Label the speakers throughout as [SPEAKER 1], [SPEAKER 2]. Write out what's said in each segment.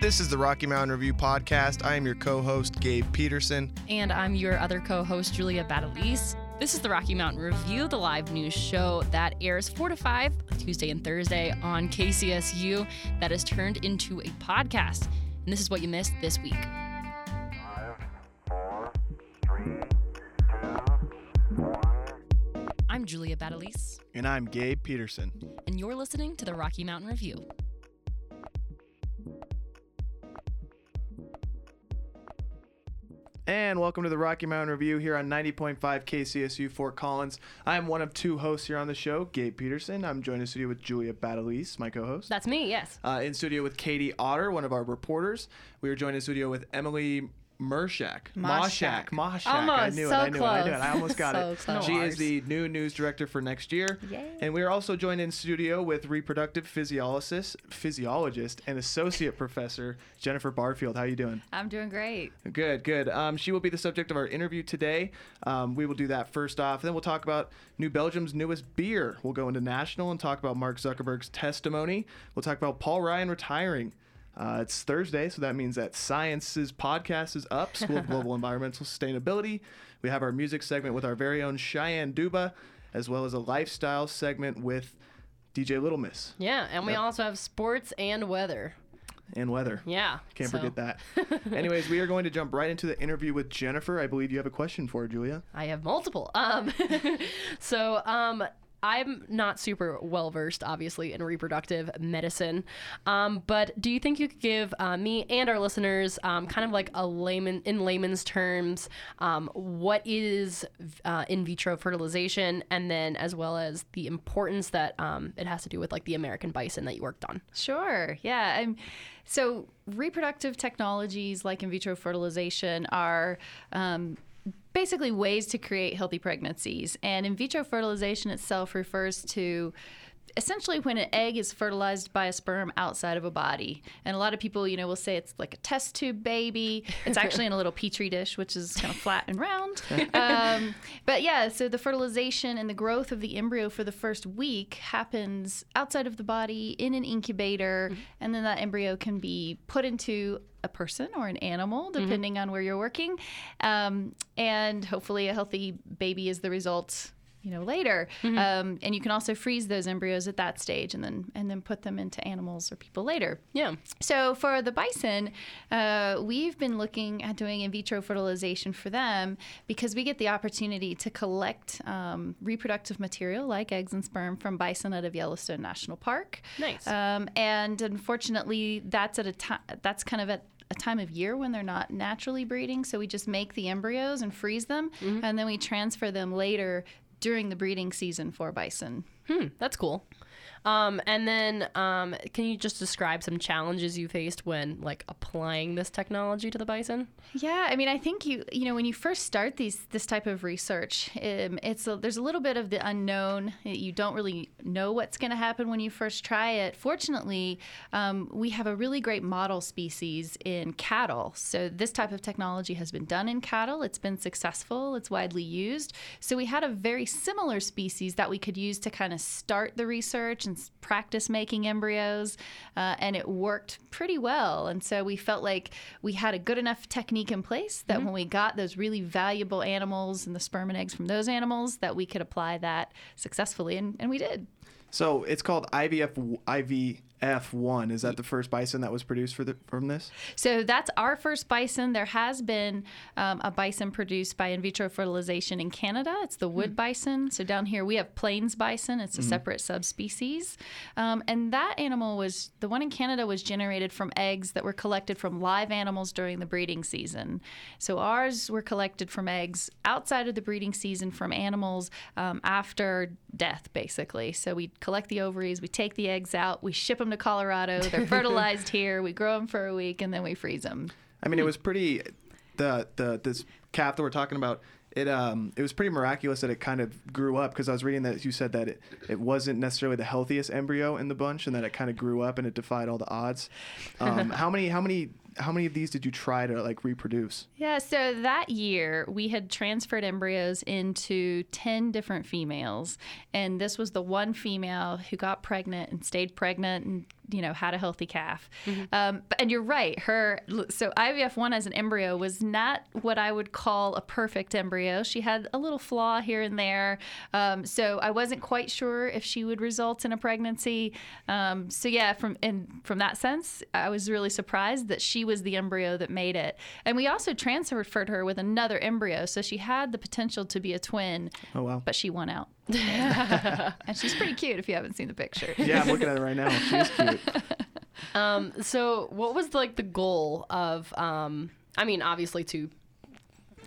[SPEAKER 1] This is the Rocky Mountain Review podcast. I am your co host, Gabe Peterson.
[SPEAKER 2] And I'm your other co host, Julia Batalise. This is the Rocky Mountain Review, the live news show that airs 4 to 5 Tuesday and Thursday on KCSU that is turned into a podcast. And this is what you missed this week.
[SPEAKER 3] Five, four, three, two, one.
[SPEAKER 2] I'm Julia Batalise,
[SPEAKER 1] And I'm Gabe Peterson.
[SPEAKER 2] and you're listening to the Rocky Mountain Review.
[SPEAKER 1] And welcome to the Rocky Mountain Review here on 90.5 KCSU Fort Collins. I am one of two hosts here on the show, Gabe Peterson. I'm joined in studio with Julia Batalise, my co host.
[SPEAKER 2] That's me, yes.
[SPEAKER 1] Uh, in studio with Katie Otter, one of our reporters. We are joined in studio with Emily Mershak.
[SPEAKER 4] Moshak.
[SPEAKER 1] Moshak. I knew it.
[SPEAKER 4] So
[SPEAKER 1] I knew it. I knew it. I almost got
[SPEAKER 4] So
[SPEAKER 1] it.
[SPEAKER 4] close.
[SPEAKER 1] She is the new news director for next year.
[SPEAKER 4] Yay.
[SPEAKER 1] And we are also joined in studio with reproductive physiologist, physiologist and associate professor Jennifer Barfield. How are you doing?
[SPEAKER 4] I'm doing great.
[SPEAKER 1] Good, good. Um, she will be the subject of our interview today. Um, we will do that first off. Then we'll talk about New Belgium's newest beer. We'll go into national and talk about Mark Zuckerberg's testimony. We'll talk about Paul Ryan retiring. Uh, it's Thursday, so that means that Science's podcast is up, School of Global Environmental Sustainability. We have our music segment with our very own Cheyenne Duba, as well as a lifestyle segment with DJ Little Miss
[SPEAKER 5] Yeah, and we
[SPEAKER 1] Yep.
[SPEAKER 5] also have sports and weather.
[SPEAKER 1] and weather.
[SPEAKER 5] Yeah.
[SPEAKER 1] Can't
[SPEAKER 5] so
[SPEAKER 1] forget that. Anyways, we are going to jump right into the interview with Jennifer. I believe you have a question for her, Julia.
[SPEAKER 5] I have multiple. Um, so um, I'm not super well versed, obviously, in reproductive medicine. Um, but do you think you could give uh, me and our listeners um, kind of like a layman, in layman's terms, um, what is uh, in vitro fertilization, and then as well as the importance that um, it has to do with like the American bison that you worked on?
[SPEAKER 4] Sure. Yeah. I'm, so reproductive technologies like in vitro fertilization are um, basically ways to create healthy pregnancies. And in vitro fertilization itself refers to essentially when an egg is fertilized by a sperm outside of a body. And a lot of people, you know, will say it's like a test tube baby. It's actually in a little petri dish, which is kind of flat and round. Um, but yeah, so the fertilization and the growth of the embryo for the first week happens outside of the body in an incubator, and then that embryo can be put into a person or an animal, depending on where you're working. Um, and hopefully, a healthy baby is the result you know later um, and you can also freeze those embryos at that stage and then and then put them into animals or people later
[SPEAKER 5] Yeah.
[SPEAKER 4] so for the bison, uh, we've been looking at doing in vitro fertilization for them because we get the opportunity to collect um, reproductive material like eggs and sperm from bison out of Yellowstone National Park.
[SPEAKER 5] Nice.
[SPEAKER 4] Um, and unfortunately, that's at a time. That's kind of at a time of year when they're not naturally breeding. So we just make the embryos and freeze them, and then we transfer them later during the breeding season for bison.
[SPEAKER 5] Hmm, that's cool. Um, and then, um, can you just describe some challenges you faced when like applying this technology to the bison?
[SPEAKER 4] Yeah, I mean, I think you you know when you first start these this type of research, um, it's a, there's a little bit of the unknown. You don't really know what's going to happen when you first try it. Fortunately, um, we have a really great model species in cattle. So this type of technology has been done in cattle. It's been successful. It's widely used. So we had a very similar species that we could use to kind of start the research patients practice making embryos, uh, and it worked pretty well. And so we felt like we had a good enough technique in place that mm-hmm. when we got those really valuable animals and the sperm and eggs from those animals, that we could apply that successfully, and, and we did.
[SPEAKER 1] So it's called IVF IV F1. Is that the first bison that was produced for the, from this?
[SPEAKER 4] So that's our first bison. There has been um, a bison produced by in vitro fertilization in Canada. It's the wood mm. bison. So down here we have plains bison. It's a mm. separate subspecies, um, and that animal was the one in Canada was generated from eggs that were collected from live animals during the breeding season. So ours were collected from eggs outside of the breeding season from animals um, after death, basically. So we collect the ovaries, we take the eggs out, we ship them to Colorado. They're fertilized here. We grow them for a week, and then we freeze them.
[SPEAKER 1] I mean, it was pretty. The the this calf that we're talking about. It um it was pretty miraculous that it kind of grew up because I was reading that you said that it, it wasn't necessarily the healthiest embryo in the bunch and that it kind of grew up and it defied all the odds. Um, how many how many how many of these did you try to like reproduce?
[SPEAKER 4] Yeah, so that year we had transferred embryos into 10 different females. And this was the one female who got pregnant and stayed pregnant and you know had a healthy calf. Um, and you're right. Her so IVF one as an embryo was not what I would call a perfect embryo. She had a little flaw here and there. Um, so I wasn't quite sure if she would result in a pregnancy. Um, so yeah, from in from that sense, I was really surprised that she was the embryo that made it. And we also transferred her with another embryo, so she had the potential to be a twin.
[SPEAKER 1] Oh wow.
[SPEAKER 4] But she won out. and she's pretty cute if you haven't seen the picture.
[SPEAKER 1] Yeah, I'm looking at it right now. She is cute.
[SPEAKER 5] Um, so what was like the goal of? Um, I mean, obviously to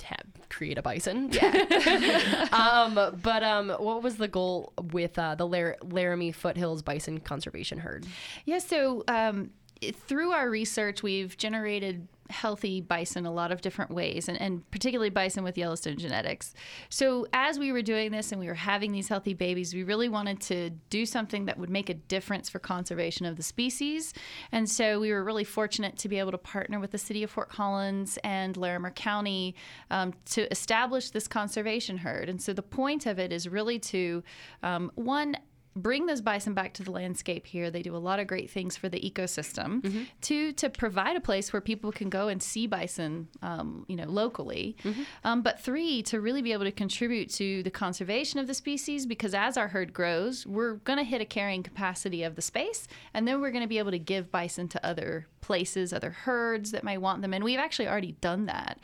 [SPEAKER 5] ha- create a bison. Yeah. um, but um, what was the goal with uh, the Lar- Laramie Foothills Bison Conservation Herd?
[SPEAKER 4] Yeah, so um, through our research, we've generated healthy bison a lot of different ways, and, and particularly bison with Yellowstone genetics. So, as we were doing this and we were having these healthy babies, we really wanted to do something that would make a difference for conservation of the species. And so, we were really fortunate to be able to partner with the city of Fort Collins and Larimer County um, to establish this conservation herd. And so, the point of it is really to, um, one, bring those bison back to the landscape here. They do a lot of great things for the ecosystem. Two, to provide a place where people can go and see bison, um, you know, locally. Um, but three, to really be able to contribute to the conservation of the species because as our herd grows, we're going to hit a carrying capacity of the space, and then we're going to be able to give bison to other places, other herds that might want them. And we've actually already done that.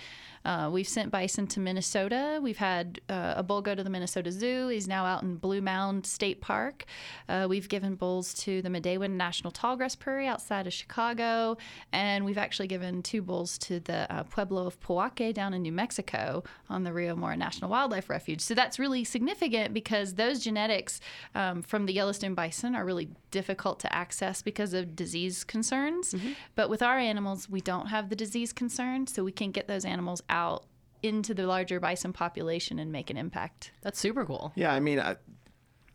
[SPEAKER 4] Uh, we've sent bison to Minnesota. We've had uh, a bull go to the Minnesota Zoo. He's now out in Blue Mound State Park. Uh, we've given bulls to the Midewin National Tallgrass Prairie outside of Chicago. And we've actually given two bulls to the uh, Pueblo of Pojoaque down in New Mexico on the Rio Mora National Wildlife Refuge. So that's really significant because those genetics um, from the Yellowstone bison are really difficult to access because of disease concerns. Mm-hmm. But with our animals, we don't have the disease concern, so we can get those animals out into the larger bison population and make an impact.
[SPEAKER 5] That's super cool.
[SPEAKER 1] Yeah, I mean, I,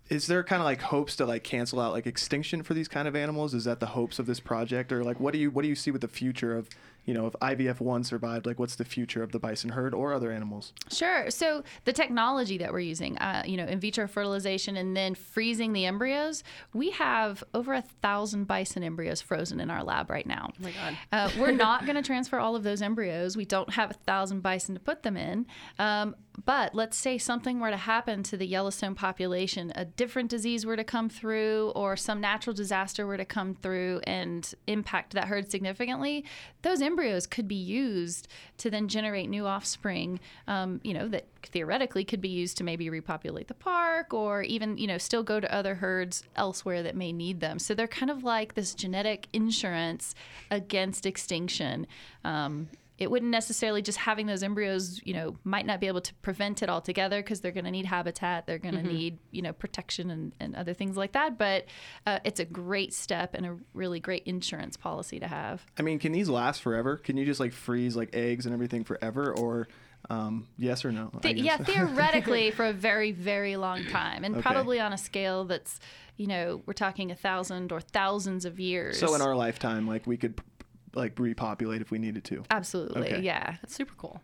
[SPEAKER 1] is there kind of like hopes to like cancel out like extinction for these kind of animals? Is that the hopes of this project, or like what do you what do you see with the future of you know if IVF one survived? Like, what's the future of the bison herd or other animals?
[SPEAKER 4] Sure. So the technology that we're using, uh, you know, in vitro fertilization and then freezing the embryos, we have over a thousand bison embryos frozen in our lab right now.
[SPEAKER 5] Oh my God.
[SPEAKER 4] Uh, we're not going to transfer all of those embryos. We don't have a thousand bison to put them in. Um, but let's say something were to happen to the Yellowstone population, a different disease were to come through, or some natural disaster were to come through and impact that herd significantly, those embryos could be used to then generate new offspring, um, you know, that theoretically could be used to maybe repopulate the park or even, you know, still go to other herds elsewhere that may need them. So they're kind of like this genetic insurance against extinction. Um, it wouldn't necessarily just having those embryos, you know, might not be able to prevent it altogether because they're going to need habitat, they're going to need, you know, protection and, and other things like that. But uh, it's a great step and a really great insurance policy to have.
[SPEAKER 1] I mean, can these last forever? Can you just like freeze like eggs and everything forever, or um, yes or no?
[SPEAKER 4] The- yeah, theoretically for a very, very long time, and
[SPEAKER 1] Okay.
[SPEAKER 4] probably on a scale that's, you know, we're talking a thousand or thousands of years.
[SPEAKER 1] so in our lifetime, like we could like repopulate if we needed to.
[SPEAKER 4] absolutely,
[SPEAKER 1] Okay.
[SPEAKER 4] yeah.
[SPEAKER 5] That's super cool.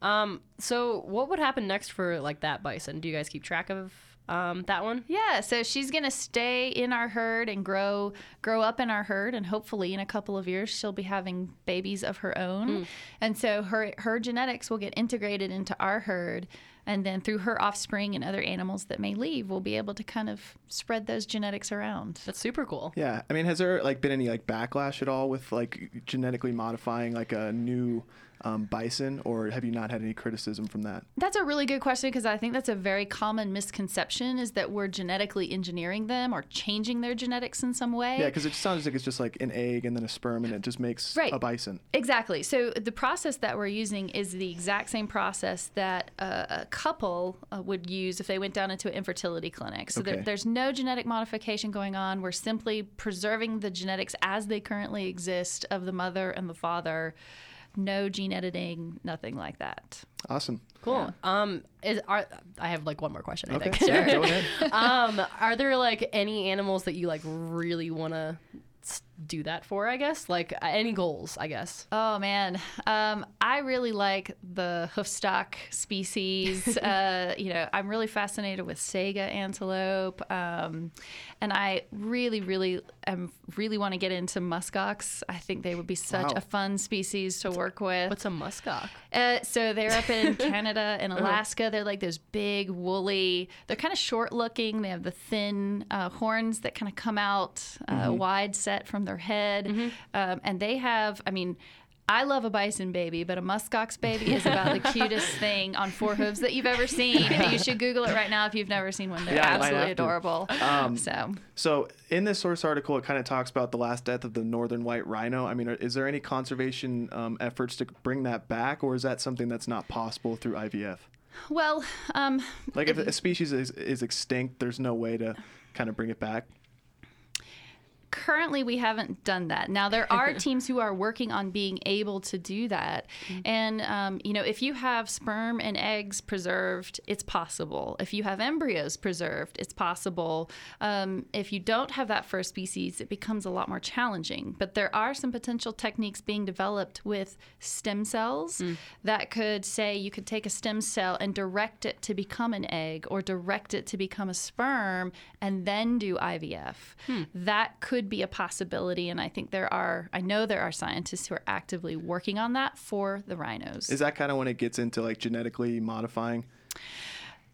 [SPEAKER 5] Um, so what would happen next for like that bison? Do you guys keep track of um, that one?
[SPEAKER 4] Yeah, so she's gonna stay in our herd and grow grow up in our herd, and hopefully in a couple of years she'll be having babies of her own, and so her her genetics will get integrated into our herd, and then through her offspring and other animals that may leave, we'll be able to kind of spread those genetics around.
[SPEAKER 5] That's super cool.
[SPEAKER 1] Yeah, I mean, has there like been any like backlash at all with like genetically modifying like a new um, bison, or have you not had any criticism from that?
[SPEAKER 4] That's a really good question because I think that's a very common misconception is that we're genetically engineering them or changing their genetics in some way.
[SPEAKER 1] Yeah, because it sounds like it's just like an egg and then a sperm, and it just makes
[SPEAKER 4] Right.
[SPEAKER 1] a bison.
[SPEAKER 4] Exactly. So the process that we're using is the exact same process that a, a couple uh, would use if they went down into an infertility clinic. So there, there's no genetic modification going on. We're simply preserving the genetics as they currently exist of the mother and the father. No gene editing, nothing like that.
[SPEAKER 1] Awesome.
[SPEAKER 5] Cool. Um, is are I have like one more question. I
[SPEAKER 1] Okay,
[SPEAKER 5] think.
[SPEAKER 1] yeah, go ahead.
[SPEAKER 5] um, are there like any animals that you like really want to do that for? I guess like uh, any goals. I guess.
[SPEAKER 4] Oh man, um, I really like the hoofstock species. uh, you know, I'm really fascinated with Saiga antelope, um, and I really, really, am really want to get into muskox. I think they would be such
[SPEAKER 1] Wow.
[SPEAKER 4] a fun species to work with.
[SPEAKER 5] What's a muskox?
[SPEAKER 4] Uh, so they're up in Canada and Alaska. They're like those big, woolly. They're kind of short looking. They have the thin uh, horns that kind of come out uh, wide set from their head, um, and they have. I mean. I love a bison baby, but a muskox baby is about the cutest thing on four hooves that you've ever seen. You should Google it right now if you've never seen one. They're
[SPEAKER 1] Yeah,
[SPEAKER 4] absolutely adorable.
[SPEAKER 1] Um,
[SPEAKER 4] so
[SPEAKER 1] So in this source article, it kind of talks about the last death of the northern white rhino. I mean, is there any conservation um, efforts to bring that back, or is that something that's not possible through IVF?
[SPEAKER 4] well, um,
[SPEAKER 1] Like if a species is, is extinct, there's no way to kind of bring it back.
[SPEAKER 4] Currently we haven't done that. Now there are teams who are working on being able to do that. And um, you know if you have sperm and eggs preserved it's possible. If you have embryos preserved it's possible. Um, if you don't have that first species it becomes a lot more challenging. But there are some potential techniques being developed with stem cells that could say you could take a stem cell and direct it to become an egg or direct it to become a sperm and then do IVF. That could be a possibility and I think there are I know there are scientists who are actively working on that for the rhinos.
[SPEAKER 1] Is that kind of when it gets into like genetically modifying?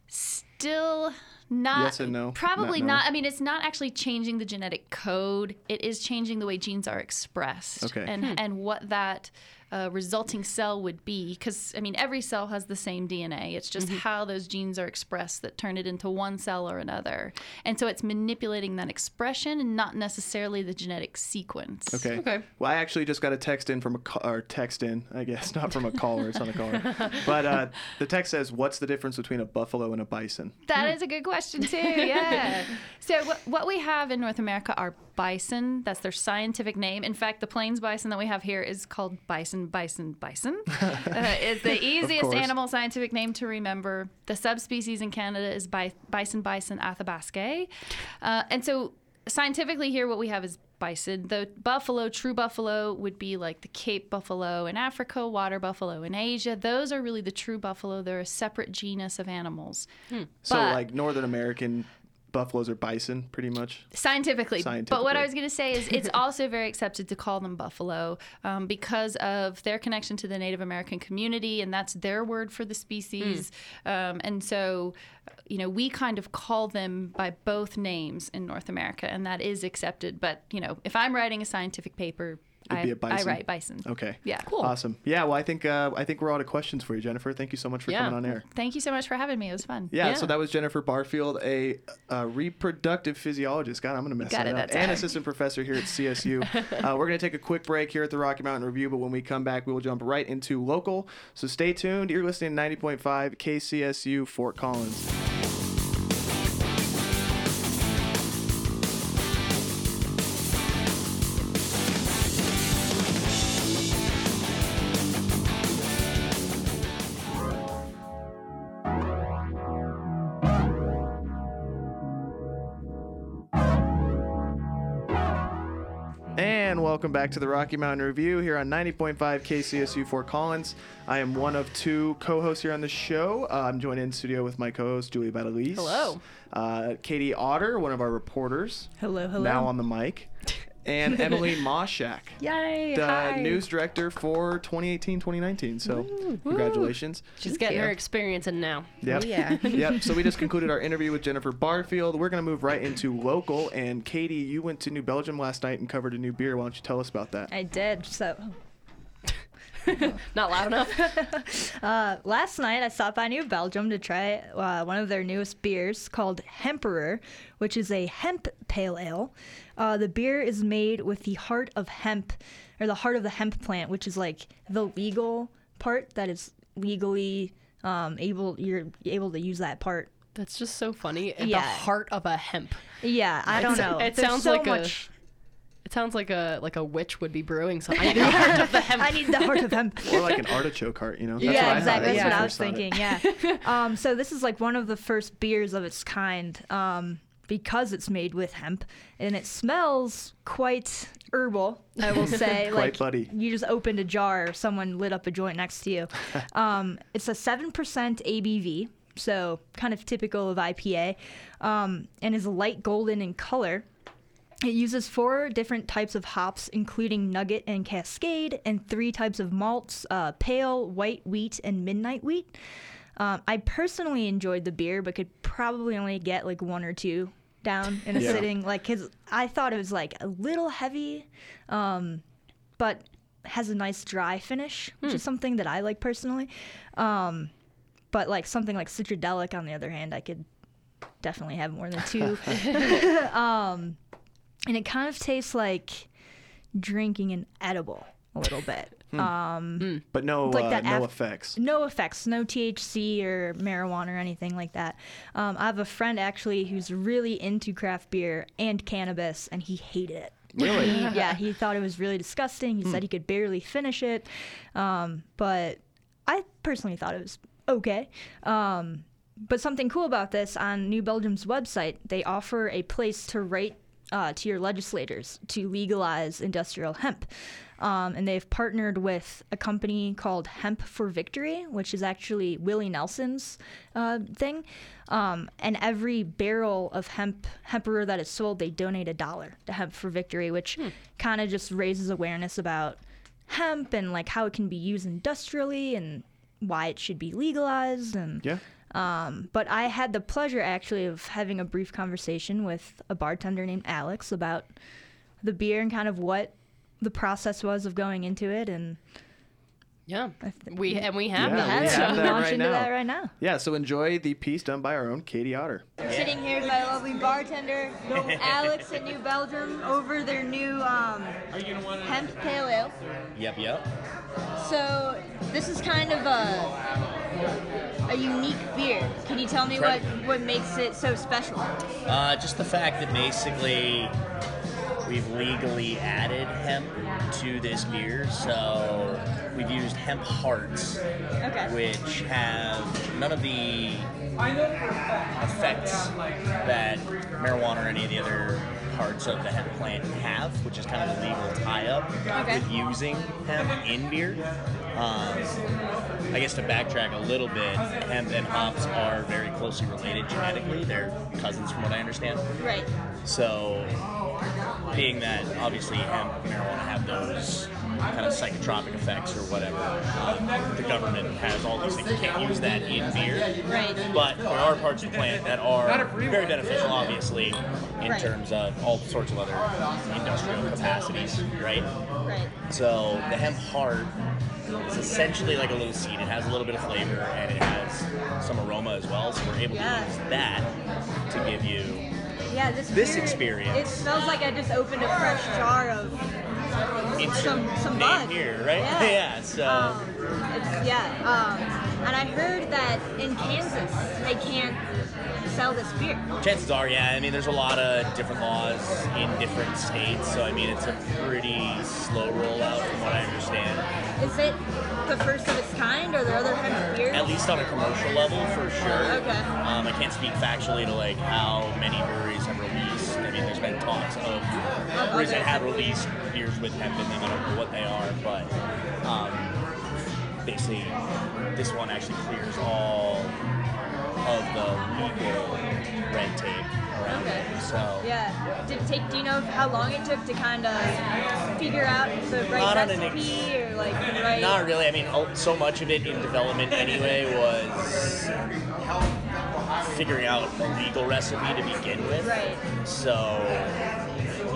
[SPEAKER 4] Still not
[SPEAKER 1] Yes and no?
[SPEAKER 4] Probably
[SPEAKER 1] Not no?
[SPEAKER 4] not. I mean, it's not actually changing the genetic code. It is changing the way genes are expressed
[SPEAKER 1] Okay.
[SPEAKER 4] and hmm. and what that uh, resulting cell would be. Because I mean, every cell has the same DNA. It's just
[SPEAKER 1] Mm-hmm.
[SPEAKER 4] how those genes are expressed that turn it into one cell or another. And so it's manipulating that expression and not necessarily the genetic sequence.
[SPEAKER 1] Okay.
[SPEAKER 5] Okay.
[SPEAKER 1] Well, I actually just got a text in from a ca- or text in, I guess, not from a caller. It's not a caller. But uh, the text says, "What's the difference between a buffalo and a bison?"
[SPEAKER 4] That is a good question too. Yeah. so what, what we have in North America are bison. That's their scientific name. In fact, the plains bison that we have here is called bison, bison, bison. uh, it's the easiest animal scientific name to remember. The subspecies in Canada is bi- bison, bison athabascae. Uh, and so scientifically here, what we have is bison. The buffalo, true buffalo, would be like the Cape buffalo in Africa, water buffalo in Asia. Those are really the true buffalo. They're a separate genus of animals.
[SPEAKER 1] So,
[SPEAKER 4] But-
[SPEAKER 1] like Northern American buffaloes are bison, pretty much.
[SPEAKER 4] Scientifically. But what I was going to say is it's also very accepted to call them buffalo um, because of their connection to the Native American community, and that's their word for the species. Um, and so, you know, we kind of call them by both names in North America, and that is accepted. But, you know, if I'm writing a scientific paper,
[SPEAKER 1] It'd
[SPEAKER 4] I,
[SPEAKER 1] be a bison.
[SPEAKER 4] I write bison.
[SPEAKER 1] Okay.
[SPEAKER 4] Yeah.
[SPEAKER 5] Cool.
[SPEAKER 1] Awesome. Yeah. Well, I think uh, I think we're out of questions for you, Jennifer. Thank you so much for
[SPEAKER 5] Yeah.
[SPEAKER 1] coming on air.
[SPEAKER 4] Thank you so much for having me. It was fun.
[SPEAKER 1] Yeah,
[SPEAKER 5] Yeah.
[SPEAKER 1] so that was Jennifer Barfield, a, a reproductive physiologist. God, I'm going to mess
[SPEAKER 4] Got
[SPEAKER 1] that
[SPEAKER 4] it
[SPEAKER 1] up. And assistant professor here at CSU. uh, we're going to take a quick break here at the Rocky Mountain Review, but when we come back, we will jump right into local. So stay tuned. You're listening to 90.5 KCSU Fort Collins. And welcome back to the Rocky Mountain Review here on 90.5 KCSU Fort Collins. I am one of two co-hosts here on the show. Uh, I'm joined in studio with my co-host Julie Badalise.
[SPEAKER 5] Hello.
[SPEAKER 1] Uh, Katie Otter, one of our reporters,
[SPEAKER 6] Hello, hello.
[SPEAKER 1] now on the mic, and Emily Moshak,
[SPEAKER 6] Yay!
[SPEAKER 1] the
[SPEAKER 6] hi.
[SPEAKER 1] news director for 2018-2019. So congratulations.
[SPEAKER 5] She's getting
[SPEAKER 6] you.
[SPEAKER 5] her experience in now.
[SPEAKER 1] Yep.
[SPEAKER 6] Oh, yeah.
[SPEAKER 1] yep. So we just concluded our interview with Jennifer Barfield. We're going to move right into local. And Katie, you went to New Belgium last night and covered a new beer. Why don't you tell us about that?
[SPEAKER 6] I did. So
[SPEAKER 5] Not loud enough.
[SPEAKER 6] uh, last night I stopped by New Belgium to try uh, one of their newest beers called Hemperor, which is a hemp pale ale. Uh, the beer is made with the heart of hemp, or the heart of the hemp plant, which is like the legal part that is legally um, able. You're able to use that part.
[SPEAKER 5] That's just so funny.
[SPEAKER 6] Yeah.
[SPEAKER 5] The heart of a hemp.
[SPEAKER 6] Yeah, I don't know.
[SPEAKER 5] it
[SPEAKER 6] There's
[SPEAKER 5] sounds
[SPEAKER 6] so
[SPEAKER 5] like a-
[SPEAKER 6] much.
[SPEAKER 5] It sounds like a like a witch would be brewing something. I need the heart of the hemp.
[SPEAKER 6] I need the heart of hemp.
[SPEAKER 1] Or like an artichoke heart, you know? That's
[SPEAKER 6] yeah,
[SPEAKER 1] what I
[SPEAKER 6] exactly.
[SPEAKER 1] when
[SPEAKER 6] That's
[SPEAKER 1] I
[SPEAKER 6] what I was
[SPEAKER 1] first it.
[SPEAKER 6] thinking. Yeah. um, so this is like one of the first beers of its kind. Um, because it's made with hemp, and it smells quite herbal. I will say,
[SPEAKER 1] Quite
[SPEAKER 6] like
[SPEAKER 1] buddy.
[SPEAKER 6] you just opened a jar, or someone lit up a joint next to you. um, it's a seven percent ABV, so kind of typical of IPA, um, and is light golden in color. It uses four different types of hops, including Nugget and Cascade, and three types of malts uh, pale, white wheat, and midnight wheat. Um, I personally enjoyed the beer, but could probably only get like one or two down in a
[SPEAKER 1] Yeah.
[SPEAKER 6] sitting. Like, cause I thought it was like a little heavy, um, but has a nice dry finish, which is something that I like personally. Um, but like something like Citradelic, on the other hand, I could definitely have more than two. and it kind of tastes like drinking an edible a little bit. Um,
[SPEAKER 1] But no,
[SPEAKER 6] Like
[SPEAKER 1] uh,
[SPEAKER 6] that
[SPEAKER 1] no
[SPEAKER 6] af-
[SPEAKER 1] effects.
[SPEAKER 6] no effects, no THC or marijuana or anything like that. Um, I have a friend actually who's really into craft beer and cannabis, and he hated it.
[SPEAKER 1] Really?
[SPEAKER 6] He- yeah, he thought it was really disgusting. He said he could barely finish it, um, but I personally thought it was okay. Um, but something cool about this on New Belgium's website, they offer a place to write uh, to your legislators to legalize industrial hemp. Um, and they've partnered with a company called Hemp for Victory, which is actually Willie Nelson's uh, thing. Um, and every barrel of hemp Hemperor that is sold, they donate a dollar to Hemp for Victory, which kind of just raises awareness about hemp and like how it can be used industrially and why it should be legalized and
[SPEAKER 1] Yeah.
[SPEAKER 6] Um, but I had the pleasure actually of having a brief conversation with a bartender named Alex about the beer and kind of what the process was of going into it and
[SPEAKER 5] Yeah.
[SPEAKER 6] I thi-
[SPEAKER 5] We and we have
[SPEAKER 1] Yeah,
[SPEAKER 5] that.
[SPEAKER 1] we have that
[SPEAKER 6] launch
[SPEAKER 1] right
[SPEAKER 6] into
[SPEAKER 1] now.
[SPEAKER 6] that right now.
[SPEAKER 1] Yeah. So enjoy the piece done by our own Katie Otter.
[SPEAKER 7] Sitting here with my lovely bartender, Alex at New Belgium, over their new um, hemp pale ale.
[SPEAKER 8] Yep, yep.
[SPEAKER 7] So this is kind of a a unique beer. Can you tell me what, what makes it so special?
[SPEAKER 8] Uh, just the fact that basically we've legally added hemp to this beer, so we've used hemp hearts,
[SPEAKER 7] Okay.
[SPEAKER 8] which have none of the effects that marijuana or any of the other parts of the hemp plant have, which is kind of the legal tie-up
[SPEAKER 7] Okay.
[SPEAKER 8] with using hemp in beer. Um, I guess to backtrack a little bit, hemp and hops are very closely related genetically. They're cousins, from what I understand.
[SPEAKER 7] Right.
[SPEAKER 8] So, being that obviously hemp and marijuana have those kind of psychotropic effects or whatever, um, the government has all these things. You can't use that in beer.
[SPEAKER 7] Right.
[SPEAKER 8] But there are parts of the plant that are very beneficial, obviously, in
[SPEAKER 7] Right.
[SPEAKER 8] terms of all sorts of other industrial capacities, right?
[SPEAKER 7] Right.
[SPEAKER 8] So the hemp heart is essentially like a little seed. It has a little bit of flavor and it has some aroma as well. So we're able
[SPEAKER 7] Yeah.
[SPEAKER 8] to use that to give you
[SPEAKER 7] Yeah, this
[SPEAKER 8] This
[SPEAKER 7] beer,
[SPEAKER 8] experience.
[SPEAKER 7] It smells like I just opened a fresh jar of
[SPEAKER 8] insert
[SPEAKER 7] some some
[SPEAKER 8] name
[SPEAKER 7] bud.
[SPEAKER 8] here, right?
[SPEAKER 7] Yeah.
[SPEAKER 8] so
[SPEAKER 7] Um, it's, yeah. Um, and I heard that in Kansas they can't sell this beer.
[SPEAKER 8] chances are, yeah. I mean, there's a lot of different laws in different states, so I mean, it's a pretty slow rollout from what I understand.
[SPEAKER 7] Is it the first of its kind, or are there other hemp beers?
[SPEAKER 8] At least on a commercial level, for sure.
[SPEAKER 7] Okay.
[SPEAKER 8] Um, I can't speak factually to like how many breweries have. There's been talks of breweries that have released beers with hemp in them. I don't know what they are, but um, basically, this one actually clears all of the legal red tape around
[SPEAKER 7] Okay.
[SPEAKER 8] it. So.
[SPEAKER 7] Yeah. Did it take? Do you know how long it took to kind of figure out the right
[SPEAKER 8] on an
[SPEAKER 7] or like right?
[SPEAKER 8] Not really. I mean, oh, so much of it in development anyway was figuring out a legal recipe to begin with.
[SPEAKER 7] Right.
[SPEAKER 8] So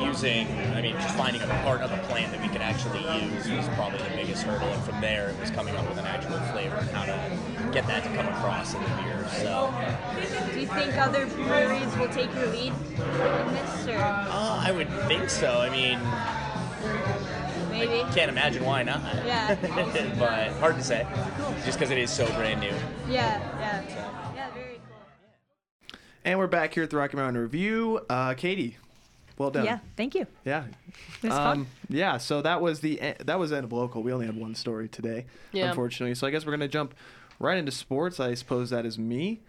[SPEAKER 8] using, I mean, just finding a part of a plant that we could actually use was probably the biggest hurdle. And from there, it was coming up with an actual flavor and how to get that to come across in the beer. So
[SPEAKER 7] Do you think other breweries will take your lead in this, or
[SPEAKER 8] uh, I would think so. I mean,
[SPEAKER 7] maybe?
[SPEAKER 8] can't imagine why not.
[SPEAKER 7] Yeah.
[SPEAKER 8] but hard to say, just because it is so brand new.
[SPEAKER 7] Yeah. Yeah. Yeah. Very cool.
[SPEAKER 1] And we're back here at the Rocky Mountain Review. Uh, Katie, well done.
[SPEAKER 6] Yeah, thank you.
[SPEAKER 1] Yeah.
[SPEAKER 6] It was
[SPEAKER 1] Um,
[SPEAKER 6] fun.
[SPEAKER 1] yeah. So that was the e- that was end of local. We only had one story today,
[SPEAKER 5] Yeah.
[SPEAKER 1] unfortunately. So I guess we're gonna jump right into sports. I suppose that is me.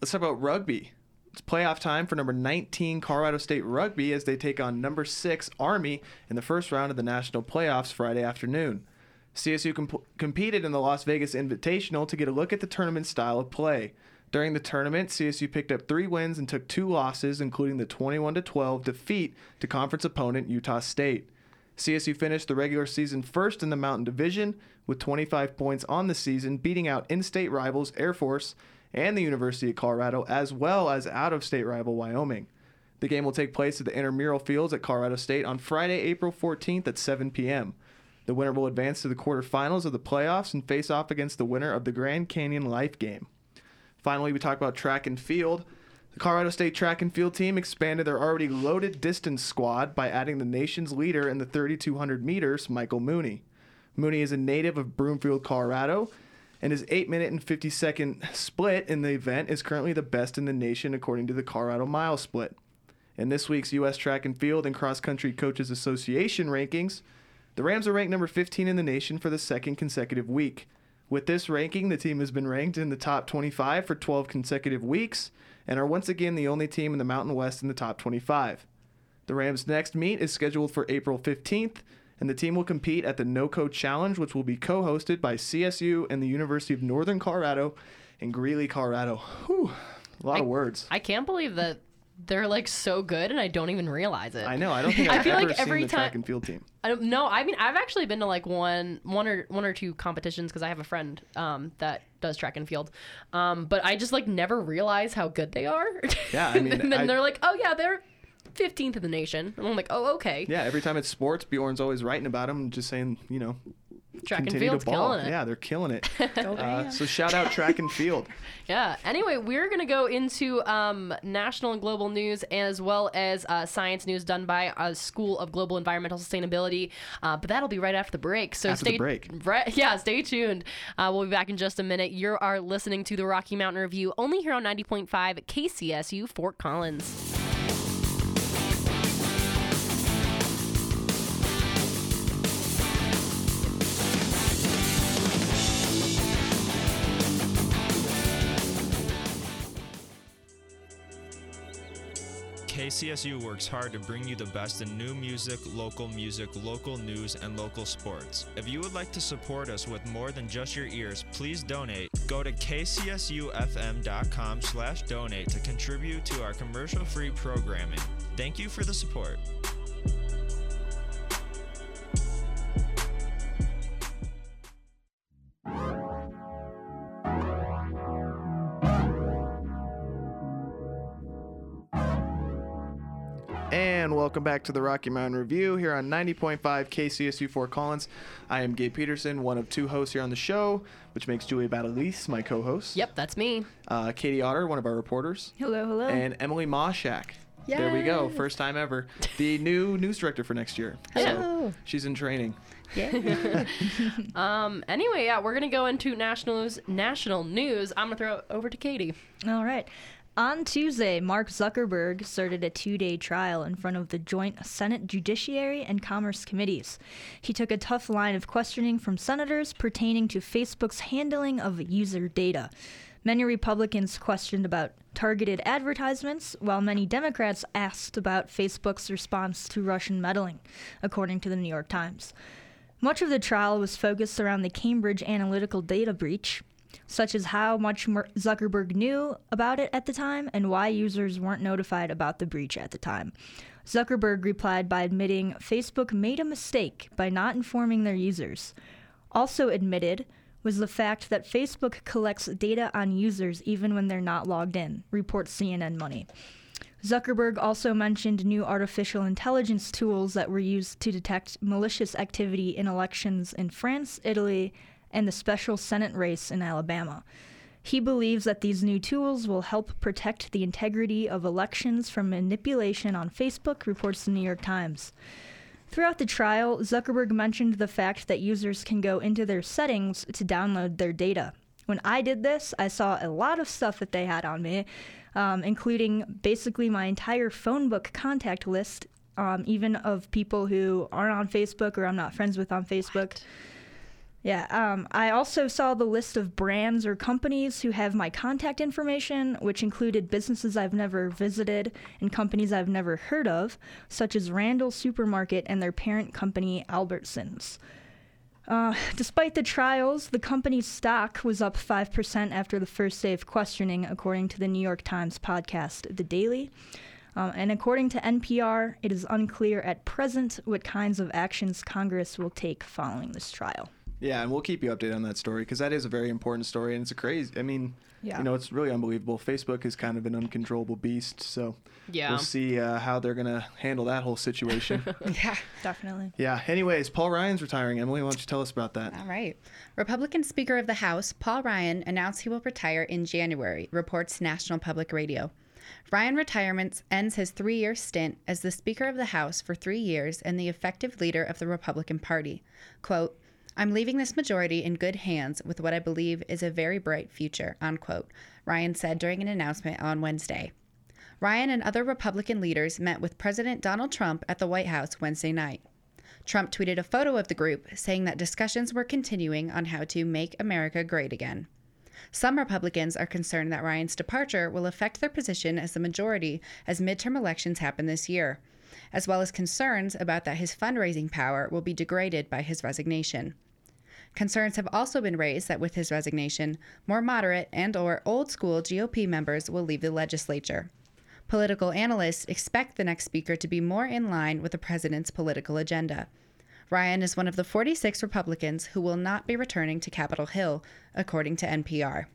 [SPEAKER 1] Let's talk about rugby. It's playoff time for number 19 Colorado State Rugby as they take on number 6 Army in the first round of the national playoffs Friday afternoon. CSU comp- competed in the Las Vegas Invitational to get a look at the tournament style of play. During the tournament, CSU picked up three wins and took two losses, including the 21 12 defeat to conference opponent Utah State. CSU finished the regular season first in the Mountain Division with 25 points on the season, beating out in state rivals Air Force and the University of Colorado, as well as out of state rival Wyoming. The game will take place at the intramural fields at Colorado State on Friday, April 14th at 7 p.m. The winner will advance to the quarterfinals of the playoffs and face off against the winner of the Grand Canyon Life game. Finally, we talk about track and field. The Colorado State track and field team expanded their already loaded distance squad by adding the nation's leader in the 3,200 meters, Michael Mooney. Mooney is a native of Broomfield, Colorado, and his 8 minute and 50 second split in the event is currently the best in the nation according to the Colorado Mile Split. In this week's U.S. Track and Field and Cross Country Coaches Association rankings, the Rams are ranked number 15 in the nation for the second consecutive week. With this ranking, the team has been ranked in the top 25 for 12 consecutive weeks and are once again the only team in the Mountain West in the top 25. The Rams' next meet is scheduled for April 15th, and the team will compete at the NOCO Challenge, which will be co hosted by CSU and the University of Northern Colorado in Greeley, Colorado. Whew, a lot of words.
[SPEAKER 5] I can't believe that they're like so good and I don't even realize it.
[SPEAKER 1] I know. I don't think
[SPEAKER 5] I
[SPEAKER 1] I've
[SPEAKER 5] feel
[SPEAKER 1] ever
[SPEAKER 5] like
[SPEAKER 1] seen
[SPEAKER 5] every
[SPEAKER 1] the track
[SPEAKER 5] time-
[SPEAKER 1] and field team.
[SPEAKER 5] I don't know. I mean, I've actually been to like one, one or one or two competitions because I have a friend um, that does track and field. Um, but I just like never realize how good they are.
[SPEAKER 1] Yeah, I mean,
[SPEAKER 5] and then
[SPEAKER 1] I-
[SPEAKER 5] they're like, oh yeah, they're 15th in the nation, and I'm like, oh okay.
[SPEAKER 1] Yeah, every time it's sports, Bjorn's always writing about them, just saying, you know,
[SPEAKER 5] track and
[SPEAKER 1] continue
[SPEAKER 5] field's
[SPEAKER 1] to ball.
[SPEAKER 5] killing it.
[SPEAKER 1] Yeah, they're killing it. uh, so shout out track and field.
[SPEAKER 5] Yeah. Anyway, we're going to go into um, national and global news as well as uh, science news done by a School of Global Environmental Sustainability. Uh, but that'll be right after the break. So
[SPEAKER 1] After the
[SPEAKER 5] stay
[SPEAKER 1] break.
[SPEAKER 5] Right, yeah, stay tuned. Uh, we'll be back in just a minute. You are listening to the Rocky Mountain Review only here on 90.5 KCSU Fort Collins.
[SPEAKER 9] KCSU works hard to bring you the best in new music, local music, local news, and local sports. If you would like to support us with more than just your ears, please donate. Go to kcsufm.com slash donate to contribute to our commercial-free programming. Thank you for the support.
[SPEAKER 1] Welcome back to the Rocky Mountain Review here on 90.5 KCSU Fort Collins. I am Gabe Peterson, one of two hosts here on the show, which makes Julia Batalise my co-host.
[SPEAKER 5] Yep, that's me.
[SPEAKER 1] Uh, Katie Otter, one of our reporters,
[SPEAKER 6] Hello, hello.
[SPEAKER 1] and Emily Moshak. There we go, first time ever. The new news director for next year. So she's in training. Yeah.
[SPEAKER 5] Um. Anyway, yeah, we're gonna go into national news. National news. I'm gonna throw it over to Katie.
[SPEAKER 6] All right. On Tuesday, Mark Zuckerberg started a two day trial in front of the joint Senate Judiciary and Commerce Committees. He took a tough line of questioning from senators pertaining to Facebook's handling of user data. Many Republicans questioned about targeted advertisements, while many Democrats asked about Facebook's response to Russian meddling, according to the New York Times. Much of the trial was focused around the Cambridge Analytical data breach, such as how much Zuckerberg knew about it at the time and why users weren't notified about the breach at the time. Zuckerberg replied by admitting Facebook made a mistake by not informing their users. Also admitted was the fact that Facebook collects data on users even when they're not logged in, reports CNN Money. Zuckerberg also mentioned new artificial intelligence tools that were used to detect malicious activity in elections in France, Italy, and the special Senate race in Alabama. He believes that these new tools will help protect the integrity of elections from manipulation on Facebook, reports the New York Times. Throughout the trial, Zuckerberg mentioned the fact that users can go into their settings to download their data. When I did this, I saw a lot of stuff that they had on me, um, including basically my entire phone book contact list, um, even of people who aren't on Facebook or I'm not friends with on Facebook. Yeah, um, I also saw the list of brands or companies who have my contact information, which included businesses I've never visited and companies I've never heard of, such as Randall Supermarket and their parent company, Albertsons. Uh, despite the trials, the company's stock was up 5% after the first day of questioning, according to the New York Times podcast, The Daily. Um, and according to NPR, it is unclear at present what kinds of actions Congress will take following this trial.
[SPEAKER 1] Yeah, and we'll keep you updated on that story because that is a very important story and it's a crazy. I mean,
[SPEAKER 6] Yeah.
[SPEAKER 1] you know, it's really unbelievable. Facebook is kind of an uncontrollable beast, so
[SPEAKER 2] Yeah.
[SPEAKER 1] we'll see uh, how they're gonna handle that whole situation.
[SPEAKER 6] Yeah, definitely.
[SPEAKER 1] yeah. Anyways, Paul Ryan's retiring. Emily, why don't you tell us about that?
[SPEAKER 10] All right. Republican Speaker of the House, Paul Ryan, announced he will retire in January, reports National Public Radio. Ryan retirement ends his three year stint as the Speaker of the House for three years and the effective leader of the Republican Party. Quote, I'm leaving this majority in good hands with what I believe is a very bright future, unquote, Ryan said during an announcement on Wednesday. Ryan and other Republican leaders met with President Donald Trump at the White House Wednesday night. Trump tweeted a photo of the group, saying that discussions were continuing on how to make America great again. Some Republicans are concerned that Ryan's departure will affect their position as the majority as midterm elections happen this year, as well as concerns about that his fundraising power will be degraded by his resignation. Concerns have also been raised that with his resignation, more moderate and or old school GOP members will leave the legislature. Political analysts expect the next speaker to be more in line with the president's political agenda. Ryan is one of the 46 Republicans who will not be returning to Capitol Hill, according to NPR.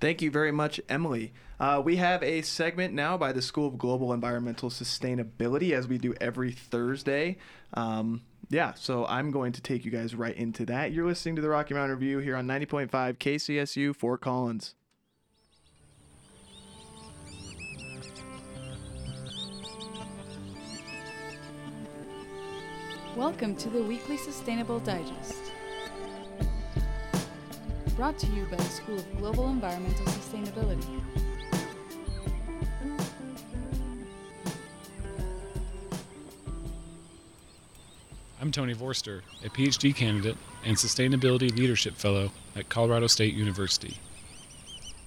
[SPEAKER 1] Thank you very much, Emily. Uh, we have a segment now by the School of Global Environmental Sustainability, as we do every Thursday. Um, yeah, so I'm going to take you guys right into that. You're listening to the Rocky Mountain Review here on 90.5 KCSU Fort Collins.
[SPEAKER 11] Welcome to the weekly Sustainable Digest. Brought to you by the School of Global Environmental Sustainability.
[SPEAKER 12] I'm Tony Vorster, a PhD candidate and Sustainability Leadership Fellow at Colorado State University.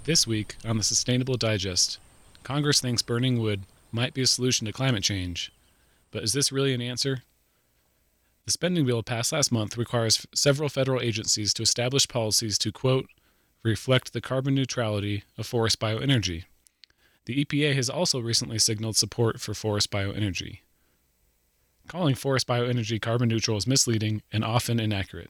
[SPEAKER 12] This week on the Sustainable Digest, Congress thinks burning wood might be a solution to climate change, but is this really an answer? The spending bill passed last month requires several federal agencies to establish policies to, quote, reflect the carbon neutrality of forest bioenergy. The EPA has also recently signaled support for forest bioenergy. Calling forest bioenergy carbon neutral is misleading and often inaccurate.